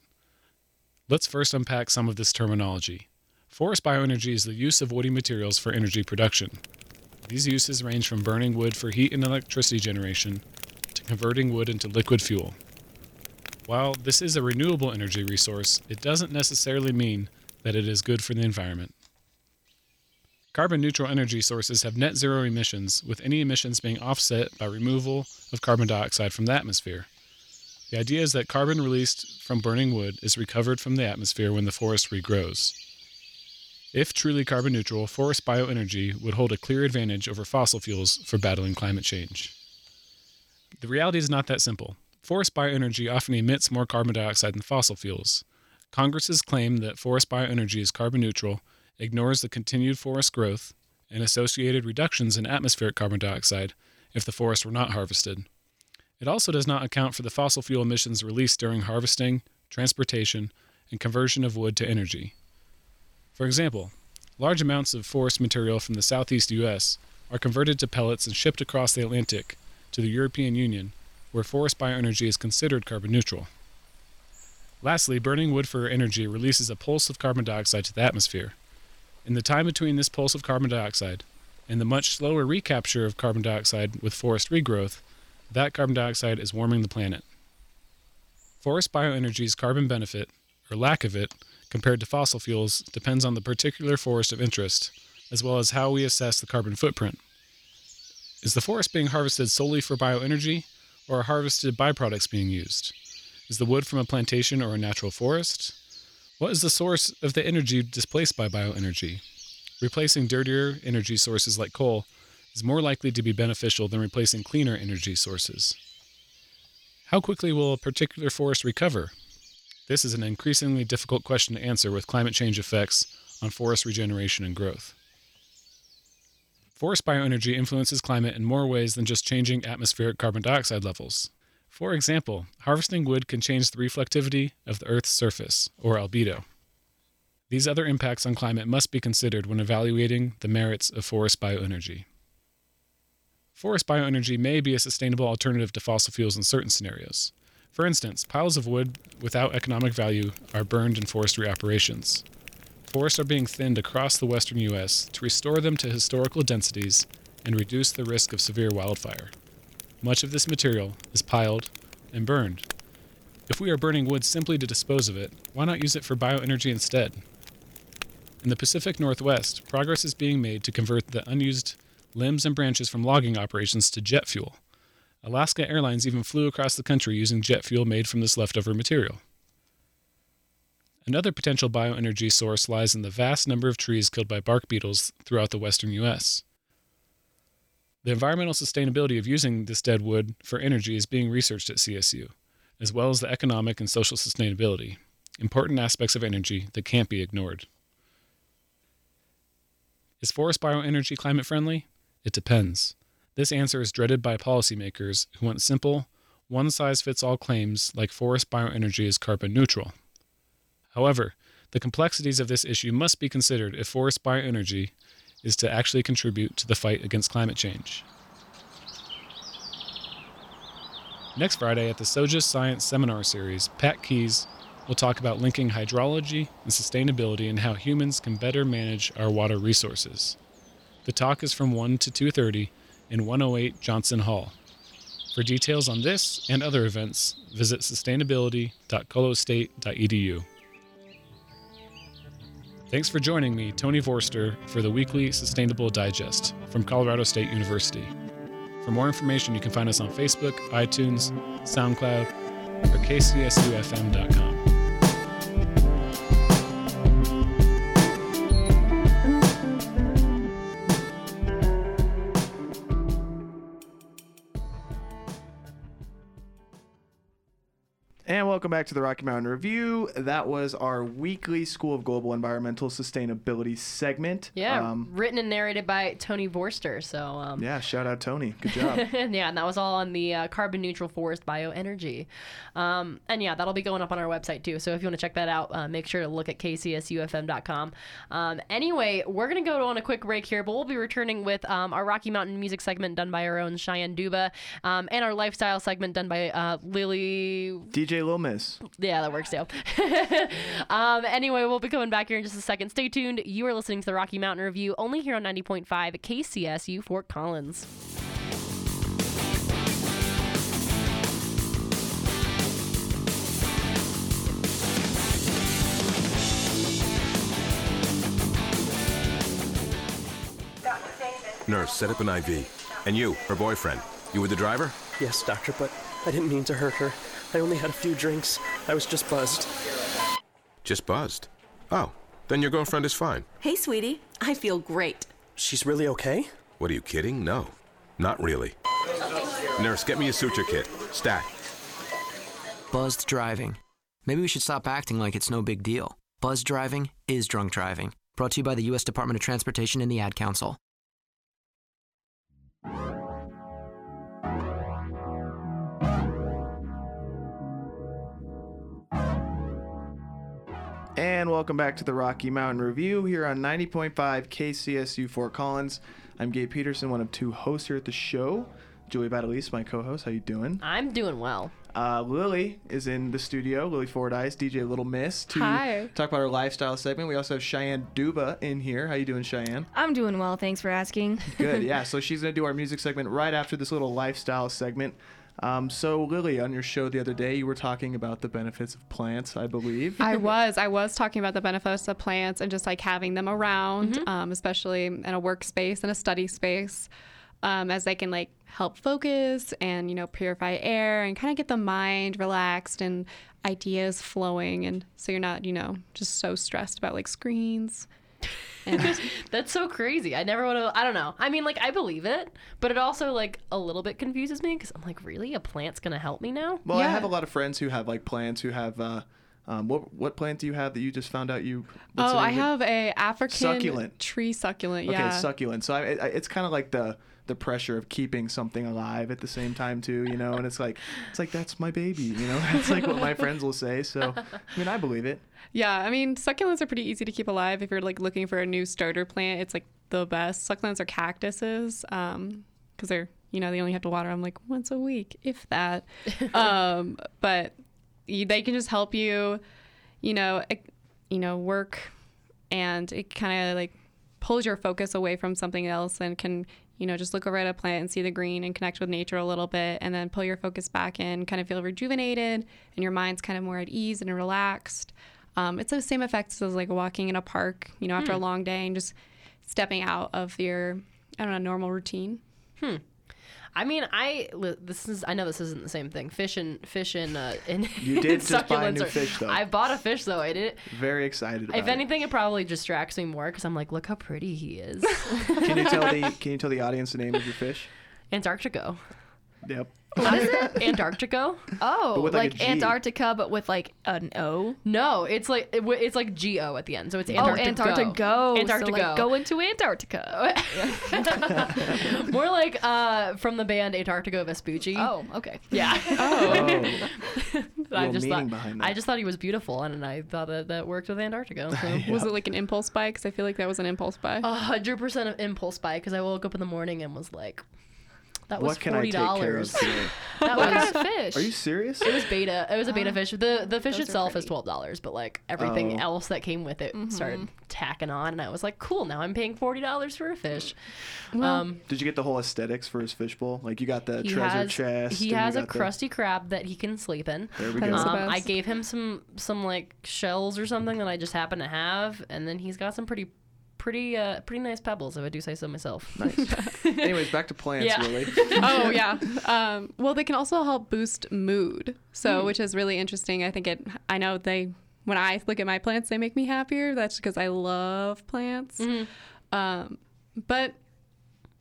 [SPEAKER 12] Let's first unpack some of this terminology. Forest bioenergy is the use of woody materials for energy production. These uses range from burning wood for heat and electricity generation to converting wood into liquid fuel. While this is a renewable energy resource, it doesn't necessarily mean that it is good for the environment. Carbon neutral energy sources have net zero emissions, with any emissions being offset by removal of carbon dioxide from the atmosphere. The idea is that carbon released from burning wood is recovered from the atmosphere when the forest regrows. If truly carbon neutral, forest bioenergy would hold a clear advantage over fossil fuels for battling climate change. The reality is not that simple. Forest bioenergy often emits more carbon dioxide than fossil fuels. Congress's claim that forest bioenergy is carbon neutral ignores the continued forest growth and associated reductions in atmospheric carbon dioxide if the forest were not harvested. It also does not account for the fossil fuel emissions released during harvesting, transportation, and conversion of wood to energy. For example, large amounts of forest material from the southeast U.S. are converted to pellets and shipped across the Atlantic to the European Union, where forest bioenergy is considered carbon neutral. Lastly, burning wood for energy releases a pulse of carbon dioxide to the atmosphere. In the time between this pulse of carbon dioxide and the much slower recapture of carbon dioxide with forest regrowth, that carbon dioxide is warming the planet. Forest bioenergy's carbon benefit, or lack of it, compared to fossil fuels depends on the particular forest of interest, as well as how we assess the carbon footprint. Is the forest being harvested solely for bioenergy, or are harvested byproducts being used? Is the wood from a plantation or a natural forest? What is the source of the energy displaced by bioenergy? Replacing dirtier energy sources like coal is more likely to be beneficial than replacing cleaner energy sources. How quickly will a particular forest recover? This is an increasingly difficult question to answer with climate change effects on forest regeneration and growth. Forest bioenergy influences climate in more ways than just changing atmospheric carbon dioxide levels. For example, harvesting wood can change the reflectivity of the Earth's surface, or albedo. These other impacts on climate must be considered when evaluating the merits of forest bioenergy. Forest bioenergy may be a sustainable alternative to fossil fuels in certain scenarios. For instance, piles of wood without economic value are burned in forestry operations. Forests are being thinned across the western U.S. to restore them to historical densities and reduce the risk of severe wildfire. Much of this material is piled and burned. If we are burning wood simply to dispose of it, why not use it for bioenergy instead? In the Pacific Northwest, progress is being made to convert the unused limbs and branches from logging operations to jet fuel. Alaska Airlines even flew across the country using jet fuel made from this leftover material. Another potential bioenergy source lies in the vast number of trees killed by bark beetles throughout the western U.S. The environmental sustainability of using this dead wood for energy is being researched at CSU, as well as the economic and social sustainability, important aspects of energy that can't be ignored. Is forest bioenergy climate friendly? It depends. This answer is dreaded by policymakers who want simple, one size fits all claims like forest bioenergy is carbon neutral. However, the complexities of this issue must be considered if forest bioenergy is to actually contribute to the fight against climate change. Next Friday at the SoGES Science Seminar Series, Pat Keys will talk about linking hydrology and sustainability and how humans can better manage our water resources. The talk is from 1 to 2:30 in 108 Johnson Hall. For details on this and other events, visit sustainability.colostate.edu. Thanks for joining me, Tony Vorster, for the weekly Sustainable Digest from Colorado State University. For more information, you can find us on Facebook, iTunes, SoundCloud, or kcsufm.com.
[SPEAKER 1] welcome back to the Rocky Mountain Review. That was our weekly School of Global Environmental Sustainability segment.
[SPEAKER 5] Yeah,
[SPEAKER 1] Um,
[SPEAKER 5] written and narrated by Tony Vorster. So, um,
[SPEAKER 1] yeah, shout out Tony. Good job.
[SPEAKER 5] yeah, and that was all on the uh, carbon neutral forest bioenergy. Um, and yeah, that'll be going up on our website too. So if you want to check that out, uh, make sure to look at kcsufm.com. Um, anyway, we're going to go on a quick break here, but we'll be returning with um, our Rocky Mountain music segment done by our own Cheyenne Duba um, and our lifestyle segment done by uh, Lily.
[SPEAKER 1] DJ Lil Miss.
[SPEAKER 5] Yeah, that works too. um, anyway, we'll be coming back here in just a second. Stay tuned. You are listening to the Rocky Mountain Review only here on 90.5 KCSU Fort Collins.
[SPEAKER 13] Nurse, set up an IV. And you, her boyfriend. You were the driver?
[SPEAKER 14] Yes, doctor, but I didn't mean to hurt her. I only had a few drinks. I was just buzzed.
[SPEAKER 13] Just buzzed. Oh, then your girlfriend is fine.
[SPEAKER 15] Hey, sweetie. I feel great.
[SPEAKER 14] She's really okay?
[SPEAKER 13] What are you kidding? No, not really. Nurse, get me a suture kit. Stat.
[SPEAKER 16] Buzzed driving. Maybe we should stop acting like it's no big deal. Buzzed driving is drunk driving. Brought to you by the U.S. Department of Transportation and the Ad Council.
[SPEAKER 1] And welcome back to the Rocky Mountain Review here on 90.5 KCSU Fort Collins. I'm Gabe Peterson, one of two hosts here at the show. Julie Batalise, my co-host. How you doing?
[SPEAKER 5] I'm doing well.
[SPEAKER 1] Uh, Lily is in the studio. Lily Fordyce, DJ Little Miss, to
[SPEAKER 17] Hi.
[SPEAKER 1] talk about our lifestyle segment. We also have Cheyenne Duba in here. How you doing, Cheyenne?
[SPEAKER 17] I'm doing well, thanks for asking.
[SPEAKER 1] Good. Yeah. So she's gonna do our music segment right after this little lifestyle segment. Um, so Lily, on your show the other day, you were talking about the benefits of plants, I believe.
[SPEAKER 18] I was. I was talking about the benefits of plants and just like having them around, um, especially in a workspace and a study space, um, as they can like help focus and you know purify air and kind of get the mind relaxed and ideas flowing, and so you're not you know just so stressed about like screens. And
[SPEAKER 5] That's so crazy. I never would have. I don't know. I mean, like, I believe it, but it also like a little bit confuses me because I'm like, really, a plant's gonna help me now?
[SPEAKER 1] Well, I have a lot of friends who have like plants who have uh, Um, what what plant do you have that you just found out you? what's
[SPEAKER 18] Oh,
[SPEAKER 1] the
[SPEAKER 18] I
[SPEAKER 1] of it?
[SPEAKER 18] have a African
[SPEAKER 1] Succulent.
[SPEAKER 18] tree succulent.
[SPEAKER 1] Okay,
[SPEAKER 18] Yeah.
[SPEAKER 1] succulent. So I, I, it's kind of like the the pressure of keeping something alive at the same time too, you know. And it's like it's like that's my baby, you know. That's like what my friends will say. So I mean, I believe it.
[SPEAKER 18] Yeah, I mean succulents are pretty easy to keep alive if you're like looking for a new starter plant. It's like the best. Succulents are cactuses um because they're you know they only have to water them like once a week, if that. um, but they can just help you, you know, you know, work, and it kind of like pulls your focus away from something else and can you know just look over at a plant and see the green and connect with nature a little bit and then pull your focus back in kind of feel rejuvenated and your mind's kind of more at ease and relaxed um, it's the same effects as like walking in a park you know after a
[SPEAKER 5] Hmm.
[SPEAKER 18] long day and just stepping out of your i don't know normal routine
[SPEAKER 5] Hmm. I mean, I this is I know this isn't the same thing. Fish and fish and uh, and
[SPEAKER 1] You did just buy a new
[SPEAKER 5] are-
[SPEAKER 1] fish, though.
[SPEAKER 5] I bought a fish though. I did.
[SPEAKER 1] Very excited. About.
[SPEAKER 5] If anything, it probably distracts me more because I'm like, look how pretty he is.
[SPEAKER 1] can you tell the can you tell the audience the name of your fish?
[SPEAKER 5] Antarctigo.
[SPEAKER 1] Yep.
[SPEAKER 4] What is it?
[SPEAKER 5] Antarctica.
[SPEAKER 4] Oh,
[SPEAKER 1] with, like,
[SPEAKER 4] like,
[SPEAKER 1] a G.
[SPEAKER 4] Antarctica, but with like an O.
[SPEAKER 5] No, it's like it, w- it's like G O at the end, so it's
[SPEAKER 4] Oh,
[SPEAKER 5] Antarctica.
[SPEAKER 4] Antarctica.
[SPEAKER 5] Antarctica.
[SPEAKER 4] So, like, go into Antarctica.
[SPEAKER 5] More like uh, from the band Antarctigo Vespucci.
[SPEAKER 4] Oh, okay.
[SPEAKER 5] Yeah.
[SPEAKER 1] Oh.
[SPEAKER 5] I
[SPEAKER 1] Little
[SPEAKER 5] just
[SPEAKER 1] meaning
[SPEAKER 5] thought
[SPEAKER 1] behind
[SPEAKER 5] I just thought he was beautiful, and I thought that that worked with Antarctica. So.
[SPEAKER 18] was it like an impulse buy because i feel like that was an impulse buy
[SPEAKER 5] A hundred percent of impulse buy because I woke up in the morning and was like, "That was
[SPEAKER 1] What can I
[SPEAKER 5] forty
[SPEAKER 1] take care
[SPEAKER 5] dollars." That
[SPEAKER 4] What
[SPEAKER 5] was.
[SPEAKER 4] kind of fish?
[SPEAKER 1] Are you serious?
[SPEAKER 5] It was betta. It was a betta fish. The the fish itself is twelve dollars, but like everything
[SPEAKER 1] Oh.
[SPEAKER 5] else that came with it started tacking on, and I was like, "Cool, now I'm paying forty dollars for a fish." um,
[SPEAKER 1] Did you get the whole aesthetics for his fishbowl? Like you got the
[SPEAKER 5] he
[SPEAKER 1] treasure
[SPEAKER 5] has
[SPEAKER 1] chest.
[SPEAKER 5] he has a
[SPEAKER 1] got the-
[SPEAKER 5] crusty crab that he can sleep in.
[SPEAKER 1] There we go.
[SPEAKER 18] is the
[SPEAKER 5] Um, I gave him some some like shells or something that I just happen to have, and then he's got some pretty pretty uh pretty nice pebbles if I do say so myself.
[SPEAKER 1] Nice. Anyways, back to plants,
[SPEAKER 5] Yeah.
[SPEAKER 1] Lily.
[SPEAKER 18] oh yeah. Um, well, they can also help boost mood. So,
[SPEAKER 5] Hmm.
[SPEAKER 18] which is really interesting. I think it. I know they. When I look at my plants, they make me happier. That's because I love plants.
[SPEAKER 5] Mm-hmm.
[SPEAKER 18] Um, but.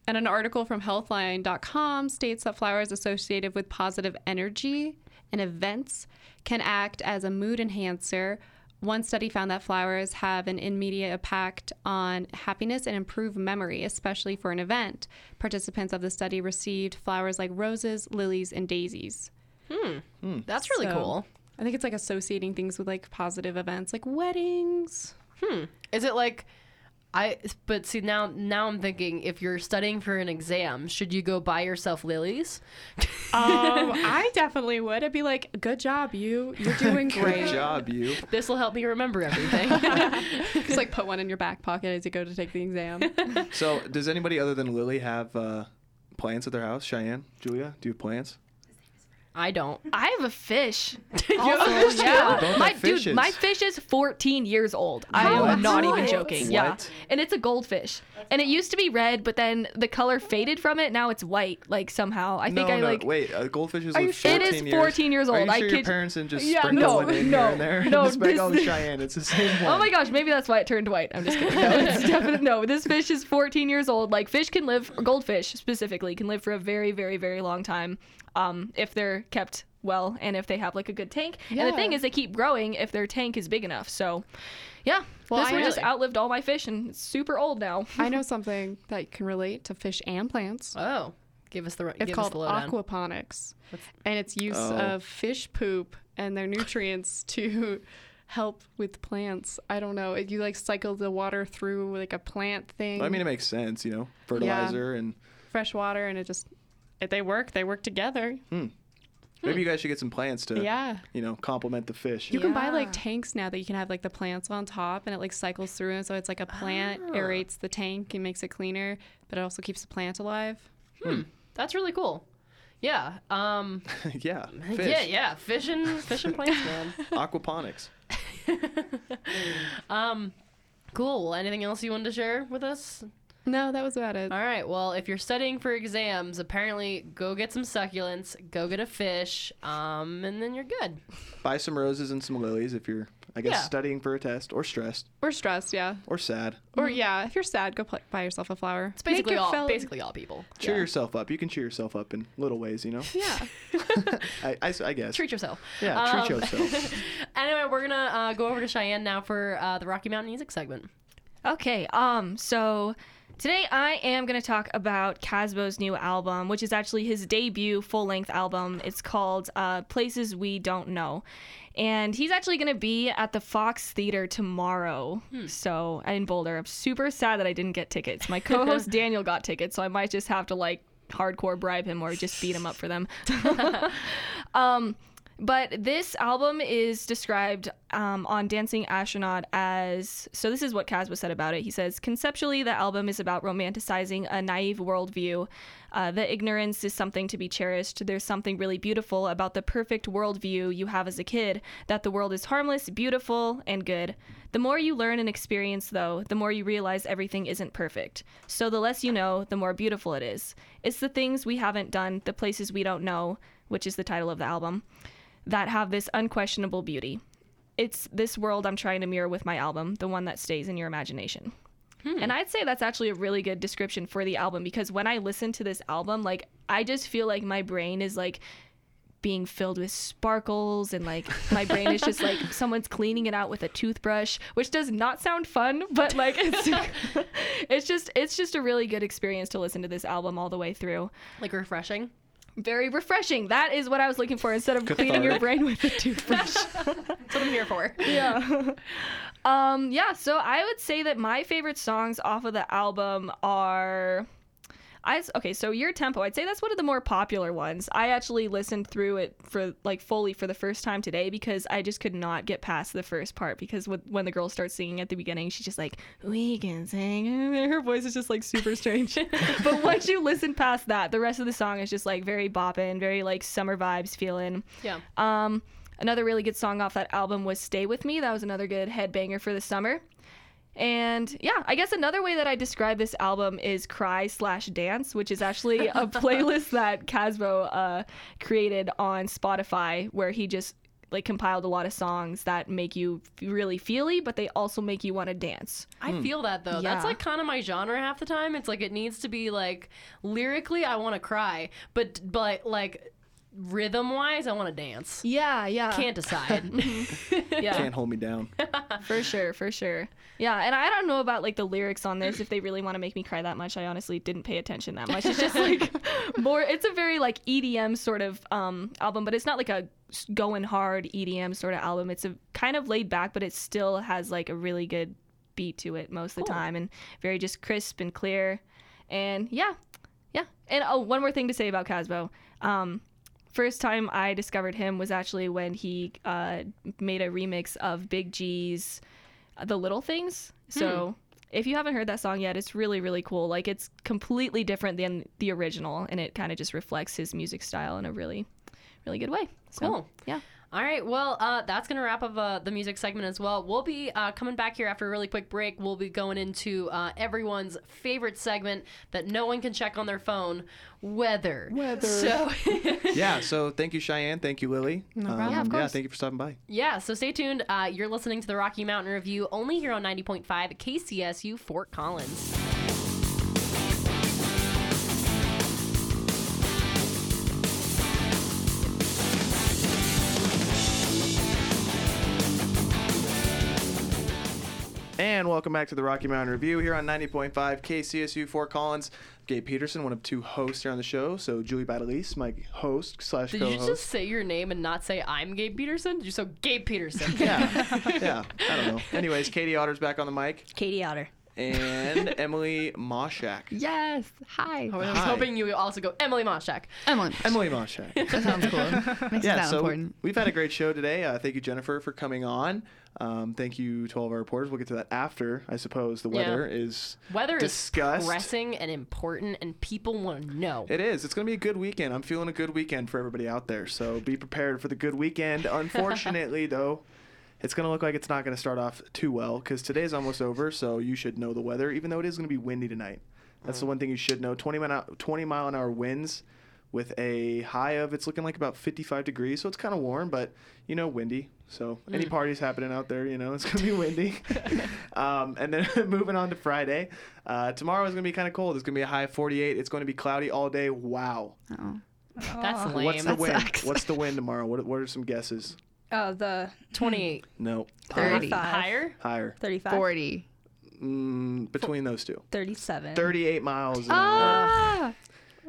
[SPEAKER 18] And an article from Healthline.com states that flowers associated with positive energy and events can act as a mood enhancer. One study found that flowers have an immediate impact on happiness and improve memory, especially for an event. Participants of the study received flowers like roses, lilies, and daisies.
[SPEAKER 5] Hmm. That's really
[SPEAKER 18] So,
[SPEAKER 5] cool.
[SPEAKER 18] I think it's like associating things with like positive events, like weddings.
[SPEAKER 5] Hmm. Is it like I but see now now I'm thinking if you're studying for an exam, should you go buy yourself lilies?
[SPEAKER 18] Um, I definitely would. I'd be like, "Good job, you. You're doing great."
[SPEAKER 1] Good job, you.
[SPEAKER 5] This will help me remember everything.
[SPEAKER 18] Just like put one in your back pocket as you go to take the exam.
[SPEAKER 1] So, does anybody other than Lily have uh, plants at their house? Cheyenne, Julia, do you have plants?
[SPEAKER 5] I don't.
[SPEAKER 4] I have a fish.
[SPEAKER 5] You have a fish
[SPEAKER 4] yeah. My
[SPEAKER 1] have
[SPEAKER 4] dude, my fish is 14 years old. I
[SPEAKER 1] What?
[SPEAKER 4] am not even
[SPEAKER 1] What?
[SPEAKER 4] joking. Yeah. And it's a goldfish. And it used to be red, but then the color faded from it. Now it's white, like somehow. I think
[SPEAKER 1] no,
[SPEAKER 4] I
[SPEAKER 1] no.
[SPEAKER 4] like
[SPEAKER 1] Wait, uh, goldfishes
[SPEAKER 4] Are you
[SPEAKER 1] live
[SPEAKER 4] sure?
[SPEAKER 1] 14
[SPEAKER 4] It is
[SPEAKER 1] years.
[SPEAKER 4] 14 years
[SPEAKER 1] Are you
[SPEAKER 4] old. I
[SPEAKER 1] sure your parents didn't just
[SPEAKER 4] Yeah,
[SPEAKER 1] sprinkle
[SPEAKER 4] no,
[SPEAKER 1] one in
[SPEAKER 4] no,
[SPEAKER 1] here and there?
[SPEAKER 4] no,
[SPEAKER 1] just make all the
[SPEAKER 4] this-
[SPEAKER 1] Cheyenne. It's the same one.
[SPEAKER 4] Oh my gosh, maybe that's why it turned white. I'm just kidding. No, it's definitely no. This fish is 14 years old. Like fish can live, goldfish specifically, can live for a very, very, very long time, um, if they're kept well and if they have like a good tank. And the thing is, they keep growing if their tank is big enough. So, yeah,
[SPEAKER 18] Well,
[SPEAKER 4] this
[SPEAKER 18] I
[SPEAKER 4] one just outlived all my fish and it's super old now.
[SPEAKER 18] I know something that can relate to fish and plants.
[SPEAKER 5] Oh, give us the
[SPEAKER 18] It's
[SPEAKER 5] give us
[SPEAKER 18] called
[SPEAKER 5] the lowdown.
[SPEAKER 18] aquaponics, and it's use
[SPEAKER 1] Oh.
[SPEAKER 18] of fish poop and their nutrients to help with plants. I don't know. You like cycle the water through like a plant thing.
[SPEAKER 1] I mean, it makes sense, you know, fertilizer and
[SPEAKER 18] fresh water, and it just if they work. They work together.
[SPEAKER 1] maybe you guys should get some plants to,
[SPEAKER 18] Yeah.
[SPEAKER 1] you know, complement the fish.
[SPEAKER 18] You can buy like tanks now that you can have like the plants on top and it like cycles through and so it's like a plant
[SPEAKER 5] Ah.
[SPEAKER 18] aerates the tank and makes it cleaner, but it also keeps the plant alive.
[SPEAKER 5] Hmm. That's really cool. Yeah. Um.
[SPEAKER 1] yeah, fish.
[SPEAKER 5] Yeah. Yeah. Fish and fish and plants, man.
[SPEAKER 1] Aquaponics.
[SPEAKER 5] Um. Cool. Anything else you wanted to share with us?
[SPEAKER 18] No, that was about it.
[SPEAKER 5] All right. Well, if you're studying for exams, apparently go get some succulents, go get a fish, um, and then you're good.
[SPEAKER 1] Buy some roses and some lilies if you're, I guess,
[SPEAKER 18] Yeah.
[SPEAKER 1] studying for a test or stressed
[SPEAKER 18] Or stressed, yeah.
[SPEAKER 1] or sad.
[SPEAKER 18] Or yeah, if you're sad, go pl- buy yourself a flower.
[SPEAKER 5] It's basically
[SPEAKER 18] Make
[SPEAKER 5] all
[SPEAKER 18] feel-
[SPEAKER 5] basically all people.
[SPEAKER 1] Cheer yourself up. You can cheer yourself up in little ways, you know.
[SPEAKER 18] Yeah.
[SPEAKER 1] I, I, I guess.
[SPEAKER 5] Treat yourself.
[SPEAKER 1] Yeah, treat
[SPEAKER 5] Um,
[SPEAKER 1] yourself.
[SPEAKER 5] anyway, we're gonna uh, go over to Cheyenne now for uh, the Rocky Mountain Music segment.
[SPEAKER 17] Okay, um, so today I am going to talk about Kasbo's new album, which is actually his debut full length album. It's called uh, Places We Don't Know. And he's actually going to be at the Fox Theater tomorrow. So, in Boulder. I'm super sad that I didn't get tickets. My co host Daniel got tickets, so I might just have to like hardcore bribe him or just beat him up for them. um, but this album is described um, on Dancing Astronaut as so. This is what Kasbo said about it. He says, conceptually, the album is about romanticizing a naive worldview. Uh, the ignorance is something to be cherished. There's something really beautiful about the perfect worldview you have as a kid that the world is harmless, beautiful, and good. The more you learn and experience, though, the more you realize everything isn't perfect. So the less you know, the more beautiful it is. It's the things we haven't done, the places we don't know, which is the title of the album that have this unquestionable beauty. It's this world I'm trying to mirror with my album, the one that stays in your imagination. Hmm. And I'd say that's actually a really good description for the album because when I listen to this album, like I just feel like my brain is like being filled with sparkles and like my brain is just like someone's cleaning it out with a toothbrush, which does not sound fun, but like it's it's just it's just a really good experience to listen to this album all the way through.
[SPEAKER 5] Like refreshing.
[SPEAKER 17] Very refreshing. That is what I was looking for instead of cleaning your brain with a toothbrush.
[SPEAKER 5] That's what I'm here for.
[SPEAKER 17] yeah. um, yeah, so I would say that my favorite songs off of the album are I okay, so your tempo, I'd say that's one of the more popular ones. I actually listened through it for like fully for the first time today because I just could not get past the first part because when, when the girl starts singing at the beginning, she's just like, "We can sing," and her voice is just like super strange. but once you listen past that, the rest of the song is just like very bopping, very like summer vibes feeling.
[SPEAKER 5] Yeah.
[SPEAKER 17] Um, another really good song off that album was "Stay with Me." That was another good headbanger for the summer. And yeah, I guess another way that I describe this album is cry slash dance, which is actually a playlist that Kasbo uh, created on Spotify, where he just like compiled a lot of songs that make you really feely, but they also make you want to dance.
[SPEAKER 5] I feel that though.
[SPEAKER 17] Yeah.
[SPEAKER 5] That's like kind of my genre half the time. It's like it needs to be like lyrically, I want to cry, but but like rhythm wise, I want to dance.
[SPEAKER 17] Yeah, yeah.
[SPEAKER 5] Can't decide.
[SPEAKER 17] yeah.
[SPEAKER 1] Can't hold me down.
[SPEAKER 17] for sure, for sure. Yeah, and I don't know about like the lyrics on this if they really want to make me cry that much. I honestly didn't pay attention that much. It's just like more it's a very like EDM sort of um album, but it's not like a going hard EDM sort of album. It's a kind of laid back, but it still has like a really good beat to it most of the time and very just crisp and clear. And yeah. Yeah. And oh, one more thing to say about Kasbo. Um first time I discovered him was actually when he uh, made a remix of Big G's "The Little Things." So if you haven't heard that song yet, it's really really cool. Like it's completely different than the original, and it kind of just reflects his music style in a really, really good way. So,
[SPEAKER 5] Cool.
[SPEAKER 17] Yeah.
[SPEAKER 5] All right. Well, uh, that's going to wrap up uh, the music segment as well. We'll be uh, coming back here after a really quick break. We'll be going into uh, everyone's favorite segment that no one can check on their phone weather.
[SPEAKER 1] Weather.
[SPEAKER 5] So,
[SPEAKER 1] yeah, so thank you, Cheyenne. Thank you, Lily.
[SPEAKER 5] No
[SPEAKER 1] Um.
[SPEAKER 5] Yeah, of
[SPEAKER 1] yeah, thank you for stopping by.
[SPEAKER 5] yeah, so stay tuned. Uh, you're listening to the Rocky Mountain Review only here on 90.5 KCSU Fort Collins.
[SPEAKER 1] And welcome back to the Rocky Mountain Review here on 90.5 KCSU Fort Collins. Gabe Peterson, one of two hosts here on the show. So Julie Badalise, my host slash
[SPEAKER 5] Did
[SPEAKER 1] co-host.
[SPEAKER 5] you just say your name and not say I'm Gabe Peterson? Did you so Gabe Peterson?
[SPEAKER 1] yeah, yeah. I don't know. Anyways, Katie Otter's back on the mic.
[SPEAKER 7] Katie Otter.
[SPEAKER 1] And Emily Moshak.
[SPEAKER 18] Yes. Hi.
[SPEAKER 5] I was
[SPEAKER 1] Hi.
[SPEAKER 5] hoping you would also go Emily Moshak.
[SPEAKER 18] Emily.
[SPEAKER 1] Emily Moshak.
[SPEAKER 18] That sounds cool. Makes it
[SPEAKER 1] yeah,
[SPEAKER 18] sound
[SPEAKER 1] so
[SPEAKER 18] important.
[SPEAKER 1] we've had a great show today. Uh, thank you, Jennifer, for coming on. Um, thank you to all of our reporters. We'll get to that after, I suppose. The
[SPEAKER 5] Yeah.
[SPEAKER 1] weather is
[SPEAKER 5] Weather
[SPEAKER 1] discussed.
[SPEAKER 5] is pressing and important, and people want to know.
[SPEAKER 1] It is. It's going to be a good weekend. I'm feeling a good weekend for everybody out there. So be prepared for the good weekend. Unfortunately, though, it's going to look like it's not going to start off too well because today's almost over. So you should know the weather, even though it is going to be windy tonight. That's the one thing you should know. 20 mile, 20 mile an hour winds with a high of it's looking like about 55 degrees, so it's kind of warm, but you know, windy. So any
[SPEAKER 19] Mm.
[SPEAKER 1] parties happening out there, you know, it's gonna be windy. um, and then moving on to Friday, uh, tomorrow is gonna be kind of cold. It's gonna be a high of 48. It's going to be cloudy all day. Wow.
[SPEAKER 4] Oh.
[SPEAKER 5] That's lame.
[SPEAKER 1] What's the
[SPEAKER 5] That
[SPEAKER 1] wind?
[SPEAKER 5] sucks.
[SPEAKER 1] What's the wind tomorrow? What, what are some guesses?
[SPEAKER 6] Uh, the
[SPEAKER 5] 28.
[SPEAKER 1] No.
[SPEAKER 6] 30.
[SPEAKER 5] Higher?
[SPEAKER 1] Higher.
[SPEAKER 6] 35.
[SPEAKER 4] 40.
[SPEAKER 1] Mm, between those two.
[SPEAKER 6] 37.
[SPEAKER 1] 38 miles. an hour.
[SPEAKER 5] Ah!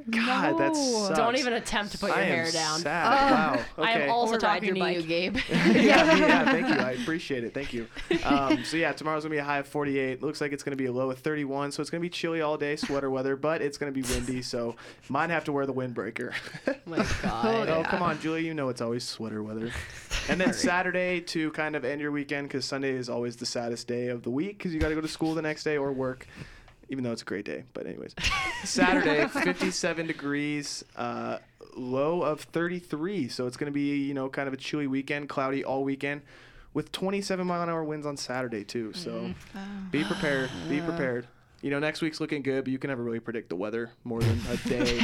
[SPEAKER 1] God, that sucks.
[SPEAKER 5] Don't even attempt to put your
[SPEAKER 1] I am
[SPEAKER 5] hair down.
[SPEAKER 1] sad. Wow.
[SPEAKER 5] I am also
[SPEAKER 20] Or ride
[SPEAKER 5] talking
[SPEAKER 20] your
[SPEAKER 5] to you. Gabe.
[SPEAKER 1] yeah, yeah, thank you. I appreciate it. Thank you. Um, so yeah, tomorrow's gonna be a high of 48. Looks like it's gonna be a low of 31. So it's gonna be chilly all day, sweater weather, but it's gonna be windy. So might have to wear the windbreaker.
[SPEAKER 5] my God.
[SPEAKER 1] oh come on, Julia. You know it's always sweater weather. And then Saturday to kind of end your weekend because Sunday is always the saddest day of the week because you got to go to school the next day or work. Even though it's a great day, but anyways, Saturday, 57 degrees, uh, low of 33. So it's going to be, you know, kind of a chilly weekend, cloudy all weekend, with 27 mile an hour winds on Saturday too. So be prepared. Be prepared. You know, next week's looking good, but you can never really predict the weather more than a day.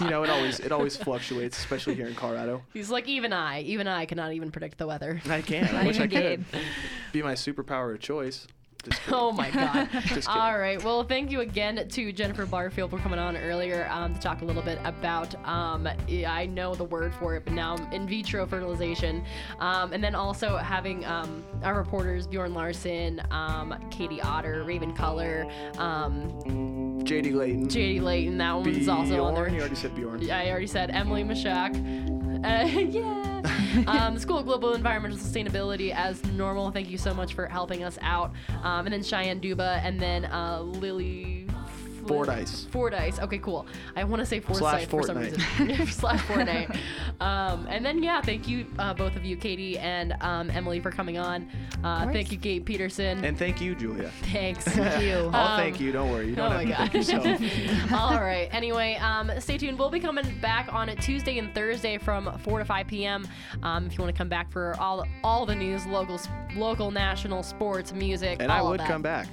[SPEAKER 1] you know, it always it always fluctuates, especially here in Colorado.
[SPEAKER 5] He's like, even I, even I cannot even predict the weather.
[SPEAKER 1] I can. I
[SPEAKER 5] Not
[SPEAKER 1] wish I could. Be my superpower of choice.
[SPEAKER 5] Oh my God. All right. Well, thank you again to Jennifer Barfield for coming on earlier um, to talk a little bit about um, I know the word for it, but now in vitro fertilization. Um, and then also having um, our reporters, Bjorn Larson, um, Katie Otter, Raven Color, um,
[SPEAKER 1] JD Layton.
[SPEAKER 5] JD Layton. That one's also on there.
[SPEAKER 1] Bjorn, You already said Bjorn.
[SPEAKER 5] Yeah, I already said Emily Mashak. Uh, yeah. um, the School of Global Environmental Sustainability, as normal. Thank you so much for helping us out. Um, and then Cheyenne Duba, and then uh, Lily.
[SPEAKER 1] Fordyce.
[SPEAKER 5] Fordyce. Okay, cool. I want to say
[SPEAKER 1] Slash
[SPEAKER 5] Forsyth for some reason. Slash Fortnite. um, and then yeah, thank you uh, both of you, Katie and um, Emily, for coming on. Uh, thank you, Gabe Peterson.
[SPEAKER 1] And thank you, Julia.
[SPEAKER 5] Thanks.
[SPEAKER 1] I'll
[SPEAKER 5] Um,
[SPEAKER 1] thank you. Don't worry. You don't
[SPEAKER 5] oh
[SPEAKER 1] have
[SPEAKER 5] my
[SPEAKER 1] to thank yourself.
[SPEAKER 5] All right. Anyway, um, stay tuned. We'll be coming back on Tuesday and Thursday from 4 to 5 p.m. Um, if you want to come back for all all the news, local, local, national, sports, music,
[SPEAKER 1] and
[SPEAKER 5] all
[SPEAKER 1] I
[SPEAKER 5] of
[SPEAKER 1] would
[SPEAKER 5] that.
[SPEAKER 1] come back.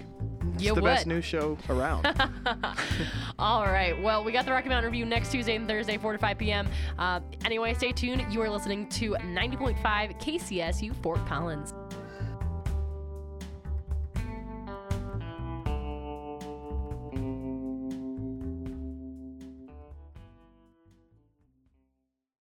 [SPEAKER 1] It's
[SPEAKER 5] You
[SPEAKER 1] the best
[SPEAKER 5] would.
[SPEAKER 1] news show around.
[SPEAKER 5] All right. Well, we got the Rocky Mountain Review next Tuesday and Thursday, 4 to 5 p.m. Uh, anyway, stay tuned. You are listening to 90.5 KCSU Fort Collins.